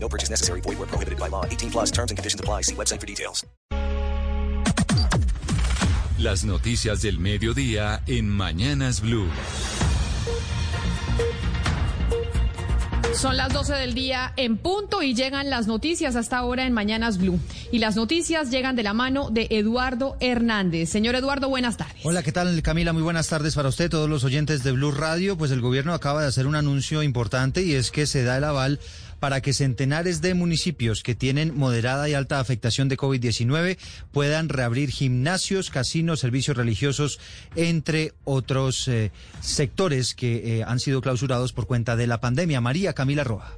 No purchase necessary. Void where prohibited by law. 18 plus terms and conditions apply. See website for details. Las noticias del mediodía en Mañanas Blue. Son las 12 del día en punto y llegan las noticias hasta ahora en Mañanas Blue. Y las noticias llegan de la mano de Eduardo Hernández. Señor Eduardo, buenas tardes. Hola, ¿qué tal Camila? Muy buenas tardes para usted, todos los oyentes de Blue Radio. Pues el gobierno acaba de hacer un anuncio importante y es que se da el aval para que centenares de municipios que tienen moderada y alta afectación de COVID-19 puedan reabrir gimnasios, casinos, servicios religiosos, entre otros eh, sectores que eh, han sido clausurados por cuenta de la pandemia. María Camila Roa.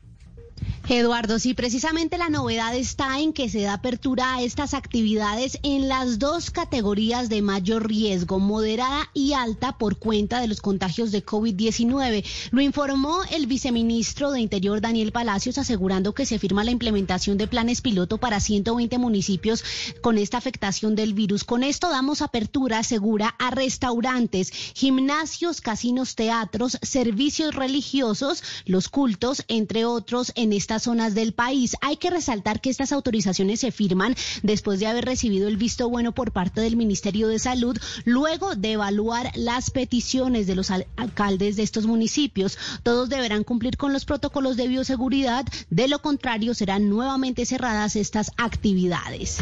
Eduardo, sí, precisamente la novedad está en que se da apertura a estas actividades en las dos categorías de mayor riesgo, moderada y alta por cuenta de los contagios de COVID-19. Lo informó el viceministro de Interior Daniel Palacios asegurando que se firma la implementación de planes piloto para 120 municipios con esta afectación del virus. Con esto damos apertura segura a restaurantes, gimnasios, casinos, teatros, servicios religiosos, los cultos, entre otros, en estas zonas del país. Hay que resaltar que estas autorizaciones se firman después de haber recibido el visto bueno por parte del Ministerio de Salud, luego de evaluar las peticiones de los al alcaldes de estos municipios. Todos deberán cumplir con los protocolos de bioseguridad, de lo contrario serán nuevamente cerradas estas actividades.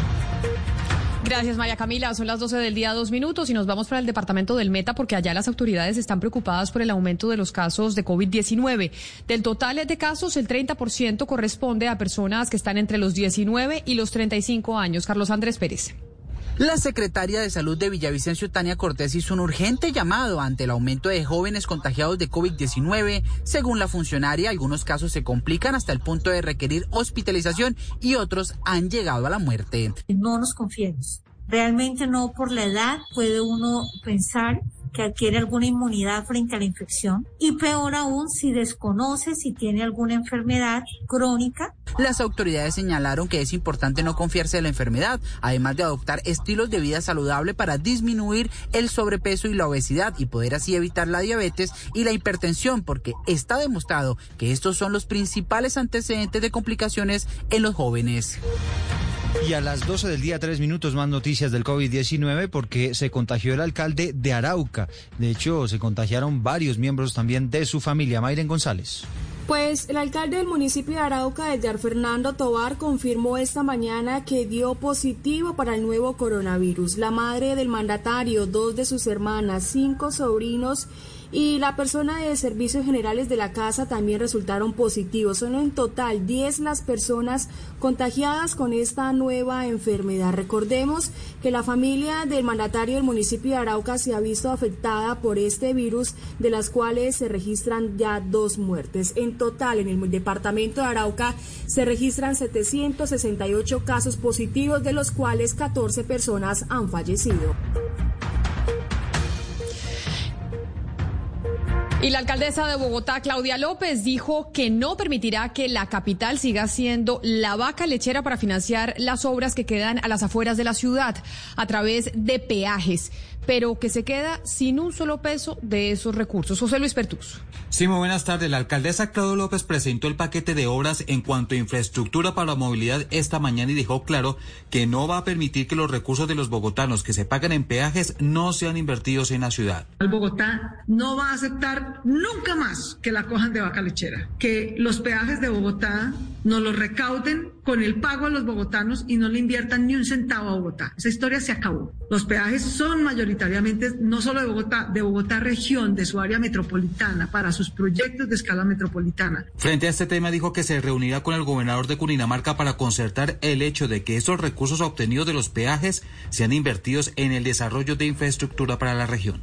Gracias, María Camila. Son las 12 del día, dos minutos, y nos vamos para el departamento del Meta porque allá las autoridades están preocupadas por el aumento de los casos de COVID-19. Del total de casos, el 30% corresponde a personas que están entre los 19 y los 35 años. Carlos Andrés Pérez. La secretaria de Salud de Villavicencio, Tania Cortés, hizo un urgente llamado ante el aumento de jóvenes contagiados de COVID-19. Según la funcionaria, algunos casos se complican hasta el punto de requerir hospitalización y otros han llegado a la muerte. No nos confiemos. Realmente no por la edad puede uno pensar que adquiere alguna inmunidad frente a la infección y peor aún si desconoce si tiene alguna enfermedad crónica. Las autoridades señalaron que es importante no confiarse de la enfermedad, además de adoptar estilos de vida saludable para disminuir el sobrepeso y la obesidad y poder así evitar la diabetes y la hipertensión, porque está demostrado que estos son los principales antecedentes de complicaciones en los jóvenes. Y a las 12 del día, tres minutos más noticias del COVID-19 porque se contagió el alcalde de Arauca. De hecho, se contagiaron varios miembros también de su familia. Mayren González. Pues el alcalde del municipio de Arauca, Edgar Fernando Tobar, confirmó esta mañana que dio positivo para el nuevo coronavirus. La madre del mandatario, dos de sus hermanas, cinco sobrinos y la persona de servicios generales de la casa también resultaron positivos. Son en total 10 las personas contagiadas con esta nueva enfermedad. Recordemos que la familia del mandatario del municipio de Arauca se ha visto afectada por este virus, de las cuales se registran ya dos muertes. En total, en el departamento de Arauca se registran 768 casos positivos, de los cuales 14 personas han fallecido. Y la alcaldesa de Bogotá, Claudia López, dijo que no permitirá que la capital siga siendo la vaca lechera para financiar las obras que quedan a las afueras de la ciudad a través de peajes, pero que se queda sin un solo peso de esos recursos. José Luis Pertus. Sí, muy buenas tardes. La alcaldesa Claudia López presentó el paquete de obras en cuanto a infraestructura para la movilidad esta mañana y dejó claro que no va a permitir que los recursos de los bogotanos que se pagan en peajes no sean invertidos en la ciudad. El Bogotá no va a aceptar Nunca más que la cojan de vaca lechera. Que los peajes de Bogotá nos los recauden con el pago a los bogotanos y no le inviertan ni un centavo a Bogotá. Esa historia se acabó. Los peajes son mayoritariamente no solo de Bogotá, de Bogotá región, de su área metropolitana, para sus proyectos de escala metropolitana. Frente a este tema dijo que se reunirá con el gobernador de Cundinamarca para concertar el hecho de que estos recursos obtenidos de los peajes sean invertidos en el desarrollo de infraestructura para la región.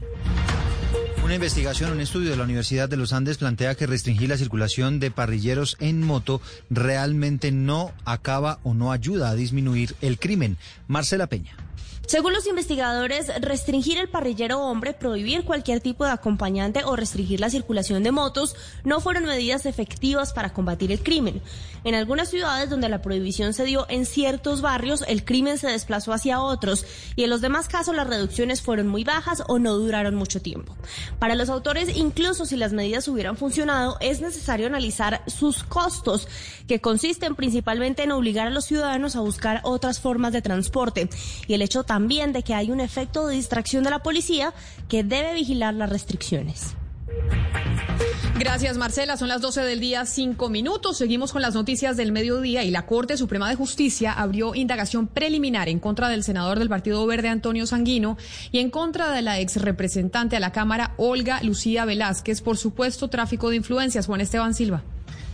Una investigación, un estudio de la Universidad de los Andes plantea que restringir la circulación de parrilleros en moto realmente no acaba o no ayuda a disminuir el crimen. Marcela Peña. Según los investigadores, restringir el parrillero hombre, prohibir cualquier tipo de acompañante o restringir la circulación de motos no fueron medidas efectivas para combatir el crimen. En algunas ciudades donde la prohibición se dio en ciertos barrios, el crimen se desplazó hacia otros y en los demás casos las reducciones fueron muy bajas o no duraron mucho tiempo. Para los autores, incluso si las medidas hubieran funcionado, es necesario analizar sus costos, que consisten principalmente en obligar a los ciudadanos a buscar otras formas de transporte y el hecho también de que hay un efecto de distracción de la policía que debe vigilar las restricciones. Gracias, Marcela. Son las 12 del día, cinco minutos. Seguimos con las noticias del mediodía y la Corte Suprema de Justicia abrió indagación preliminar en contra del senador del Partido Verde, Antonio Sanguino, y en contra de la ex representante a la Cámara, Olga Lucía Velázquez, por supuesto tráfico de influencias. Juan Esteban Silva.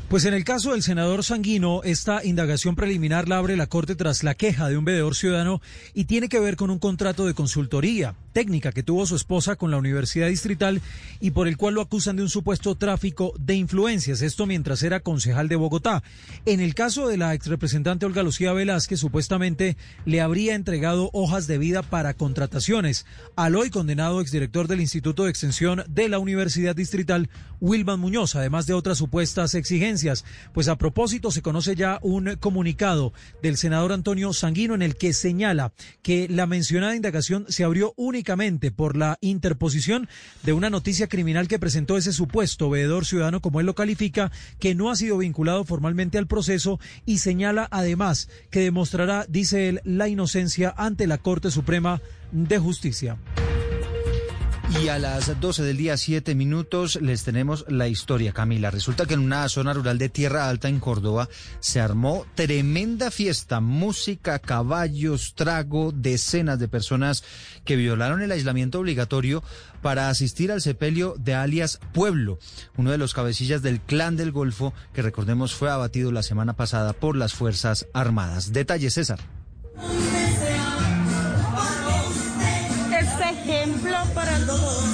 Pues en el caso del senador Sanguino, esta indagación preliminar la abre la Corte tras la queja de un veedor ciudadano y tiene que ver con un contrato de consultoría técnica que tuvo su esposa con la Universidad Distrital y por el cual lo acusan de un supuesto tráfico de influencias, esto mientras era concejal de Bogotá. En el caso de la ex representante Olga Lucía Velázquez, supuestamente le habría entregado hojas de vida para contrataciones al hoy condenado exdirector del Instituto de Extensión de la Universidad Distrital, Wilman Muñoz, además de otras supuestas exigencias. Pues a propósito, se conoce ya un comunicado del senador Antonio Sanguino en el que señala que la mencionada indagación se abrió únicamente por la interposición de una noticia criminal que presentó ese supuesto veedor ciudadano, como él lo califica, que no ha sido vinculado formalmente al proceso y señala además que demostrará, dice él, la inocencia ante la Corte Suprema de Justicia. Y a las 12 del día, 7 minutos, les tenemos la historia, Camila. Resulta que en una zona rural de Tierra Alta, en Córdoba, se armó tremenda fiesta, música, caballos, trago, decenas de personas que violaron el aislamiento obligatorio para asistir al sepelio de alias Pueblo, uno de los cabecillas del clan del Golfo, que recordemos fue abatido la semana pasada por las Fuerzas Armadas. Detalles, César. Oh.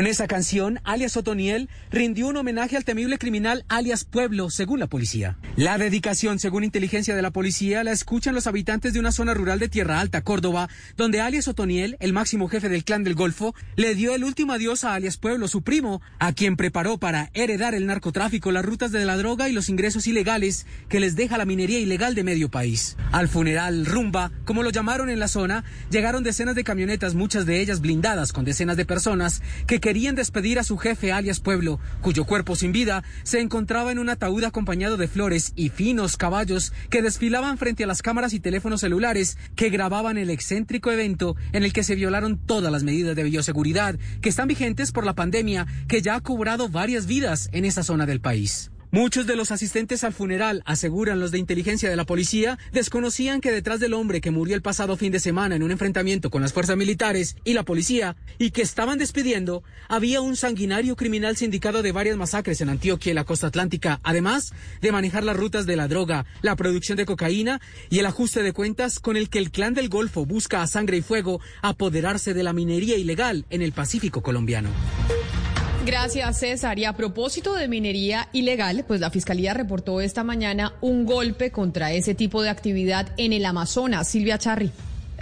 Con esa canción, alias Otoniel rindió un homenaje al temible criminal alias Pueblo, según la policía. La dedicación, según inteligencia de la policía, la escuchan los habitantes de una zona rural de Tierra Alta, Córdoba, donde alias Otoniel, el máximo jefe del clan del Golfo, le dio el último adiós a alias Pueblo, su primo, a quien preparó para heredar el narcotráfico, las rutas de la droga y los ingresos ilegales que les deja la minería ilegal de medio país. Al funeral rumba, como lo llamaron en la zona, llegaron decenas de camionetas, muchas de ellas blindadas con decenas de personas que querían despedir a su jefe alias Pueblo, cuyo cuerpo sin vida se encontraba en un ataúd acompañado de flores y finos caballos que desfilaban frente a las cámaras y teléfonos celulares que grababan el excéntrico evento en el que se violaron todas las medidas de bioseguridad que están vigentes por la pandemia que ya ha cobrado varias vidas en esa zona del país. Muchos de los asistentes al funeral, aseguran los de inteligencia de la policía, desconocían que detrás del hombre que murió el pasado fin de semana en un enfrentamiento con las fuerzas militares y la policía, y que estaban despidiendo, había un sanguinario criminal sindicado de varias masacres en Antioquia y la costa atlántica, además de manejar las rutas de la droga, la producción de cocaína y el ajuste de cuentas con el que el clan del Golfo busca a sangre y fuego apoderarse de la minería ilegal en el Pacífico colombiano. Gracias, César. Y a propósito de minería ilegal, pues la Fiscalía reportó esta mañana un golpe contra ese tipo de actividad en el Amazonas. Silvia Charri.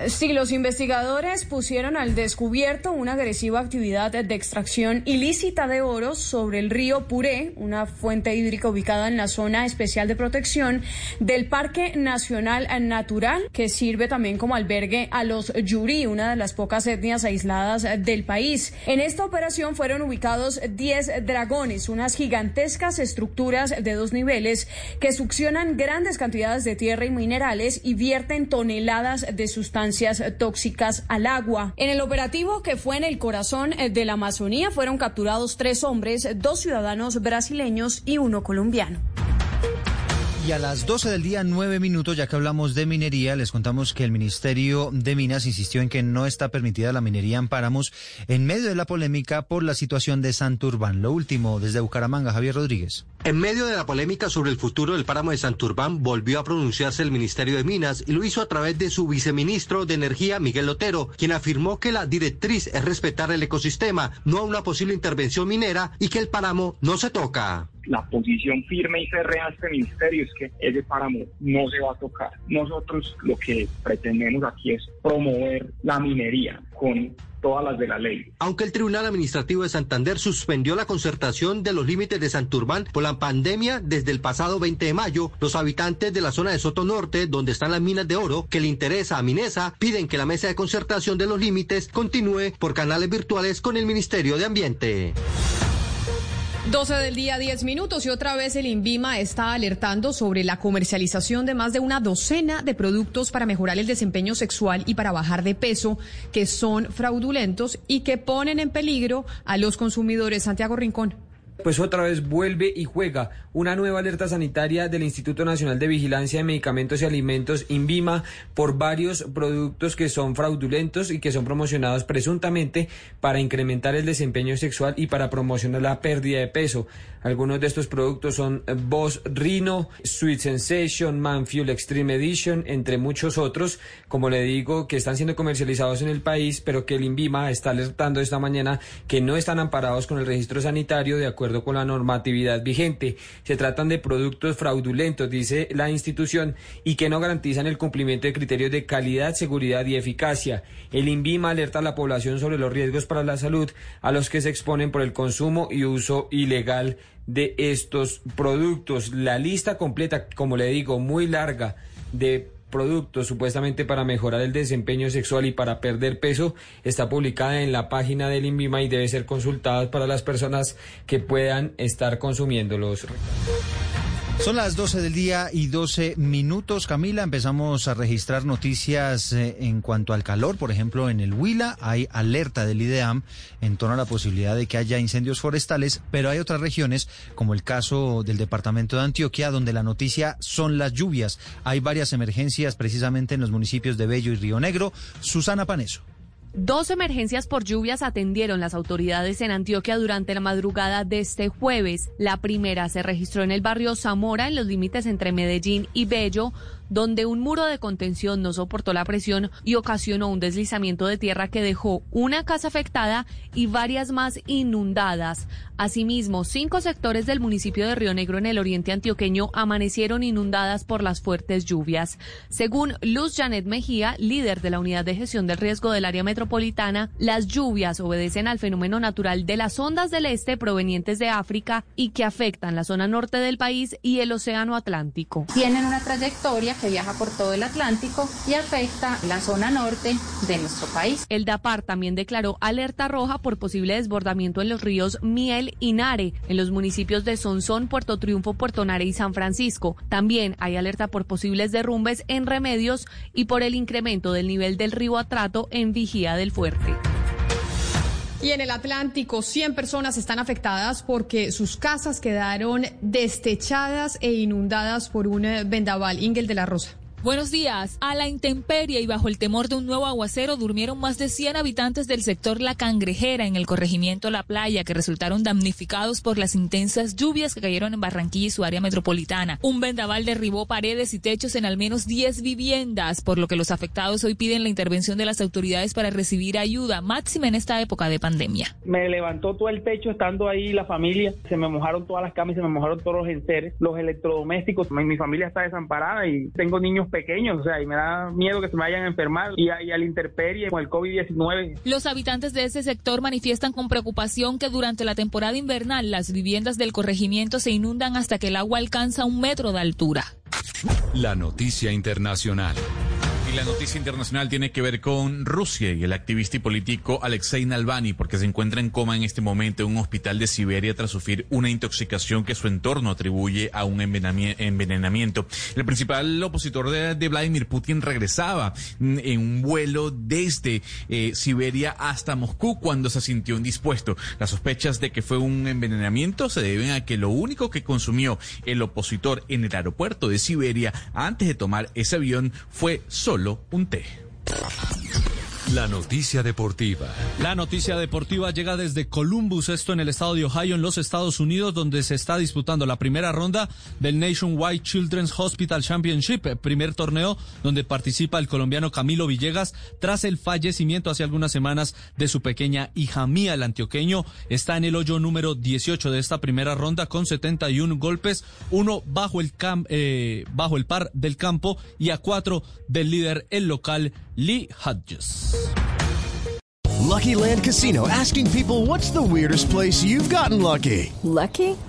Sí, los investigadores pusieron al descubierto una agresiva actividad de extracción ilícita de oro sobre el río Puré, una fuente hídrica ubicada en la zona especial de protección del Parque Nacional Natural, que sirve también como albergue a los Yuri, una de las pocas etnias aisladas del país. En esta operación fueron ubicados 10 dragones, unas gigantescas estructuras de dos niveles que succionan grandes cantidades de tierra y minerales y vierten toneladas de sustancias tóxicas al agua. En el operativo que fue en el corazón eh, de la Amazonía fueron capturados tres hombres, dos ciudadanos brasileños y uno colombiano. Y a las 12 del día, 9 minutos, ya que hablamos de minería, les contamos que el Ministerio de Minas insistió en que no está permitida la minería en páramos en medio de la polémica por la situación de Santurbán. Lo último, desde Bucaramanga, Javier Rodríguez. En medio de la polémica sobre el futuro del páramo de Santurbán, volvió a pronunciarse el Ministerio de Minas y lo hizo a través de su viceministro de Energía, Miguel Lotero, quien afirmó que la directriz es respetar el ecosistema, no una posible intervención minera y que el páramo no se toca la posición firme y férrea de este ministerio es que ese páramo no se va a tocar. Nosotros lo que pretendemos aquí es promover la minería con todas las de la ley. Aunque el Tribunal Administrativo de Santander suspendió la concertación de los límites de Santurbán por la pandemia desde el pasado 20 de mayo, los habitantes de la zona de Soto Norte, donde están las minas de oro, que le interesa a Minesa, piden que la mesa de concertación de los límites continúe por canales virtuales con el Ministerio de Ambiente. 12 del día, 10 minutos y otra vez el INVIMA está alertando sobre la comercialización de más de una docena de productos para mejorar el desempeño sexual y para bajar de peso que son fraudulentos y que ponen en peligro a los consumidores. Santiago Rincón pues otra vez vuelve y juega una nueva alerta sanitaria del Instituto Nacional de Vigilancia de Medicamentos y Alimentos, INVIMA, por varios productos que son fraudulentos y que son promocionados presuntamente para incrementar el desempeño sexual y para promocionar la pérdida de peso. Algunos de estos productos son Boss Rhino, Sweet Sensation, Man Fuel Extreme Edition, entre muchos otros, como le digo, que están siendo comercializados en el país, pero que el INVIMA está alertando esta mañana que no están amparados con el registro sanitario de acuerdo con la normatividad vigente. Se tratan de productos fraudulentos, dice la institución, y que no garantizan el cumplimiento de criterios de calidad, seguridad y eficacia. El INVIMA alerta a la población sobre los riesgos para la salud a los que se exponen por el consumo y uso ilegal de estos productos. La lista completa, como le digo, muy larga de productos supuestamente para mejorar el desempeño sexual y para perder peso está publicada en la página del INVIMA y debe ser consultada para las personas que puedan estar consumiéndolos. Son las 12 del día y 12 minutos, Camila. Empezamos a registrar noticias eh, en cuanto al calor. Por ejemplo, en el Huila hay alerta del IDEAM en torno a la posibilidad de que haya incendios forestales, pero hay otras regiones, como el caso del departamento de Antioquia, donde la noticia son las lluvias. Hay varias emergencias precisamente en los municipios de Bello y Río Negro. Susana Paneso. Dos emergencias por lluvias atendieron las autoridades en Antioquia durante la madrugada de este jueves. La primera se registró en el barrio Zamora, en los límites entre Medellín y Bello, donde un muro de contención no soportó la presión y ocasionó un deslizamiento de tierra que dejó una casa afectada y varias más inundadas. Asimismo, cinco sectores del municipio de Río Negro en el oriente antioqueño amanecieron inundadas por las fuertes lluvias. Según Luz Janet Mejía, líder de la Unidad de Gestión del Riesgo del Área Metropolitana, las lluvias obedecen al fenómeno natural de las ondas del este provenientes de África y que afectan la zona norte del país y el Océano Atlántico. Tienen una trayectoria que viaja por todo el Atlántico y afecta la zona norte de nuestro país. El DAPAR también declaró alerta roja por posible desbordamiento en los ríos Miel y Nare, en los municipios de Sonsón, Puerto Triunfo, Puerto Nare y San Francisco. También hay alerta por posibles derrumbes en Remedios y por el incremento del nivel del río Atrato en Vigía del Fuerte. Y en el Atlántico, 100 personas están afectadas porque sus casas quedaron destechadas e inundadas por un vendaval. Ingel de la Rosa. Buenos días. A la intemperie y bajo el temor de un nuevo aguacero durmieron más de 100 habitantes del sector La Cangrejera en el corregimiento La Playa que resultaron damnificados por las intensas lluvias que cayeron en Barranquilla y su área metropolitana. Un vendaval derribó paredes y techos en al menos 10 viviendas, por lo que los afectados hoy piden la intervención de las autoridades para recibir ayuda, máxima en esta época de pandemia. Me levantó todo el techo estando ahí la familia, se me mojaron todas las camas, se me mojaron todos los enseres, los electrodomésticos. Mi, mi familia está desamparada y tengo niños pequeños, o sea, y me da miedo que se me vayan a enfermar y, y al interperie con el COVID-19. Los habitantes de ese sector manifiestan con preocupación que durante la temporada invernal las viviendas del corregimiento se inundan hasta que el agua alcanza un metro de altura. La noticia internacional. La noticia internacional tiene que ver con Rusia y el activista y político Alexei Navalny, porque se encuentra en coma en este momento en un hospital de Siberia tras sufrir una intoxicación que su entorno atribuye a un envenenamiento. El principal opositor de, Vladimir Putin regresaba en un vuelo desde eh, Siberia hasta Moscú cuando se sintió indispuesto. Las sospechas de que fue un envenenamiento se deben a que lo único que consumió el opositor en el aeropuerto de Siberia antes de tomar ese avión fue solo un té. La noticia deportiva. La noticia deportiva llega desde Columbus, esto en el estado de Ohio, en los Estados Unidos, donde se está disputando la primera ronda del Nationwide Children's Hospital Championship, primer torneo donde participa el colombiano Camilo Villegas tras el fallecimiento hace algunas semanas de su pequeña hija mía, el antioqueño. Está en el hoyo número 18 de esta primera ronda con 71 golpes, uno bajo el, eh, bajo el par del campo y a cuatro del líder, el local Lee Hodges. Lucky Land Casino asking people what's the weirdest place you've gotten lucky? Lucky?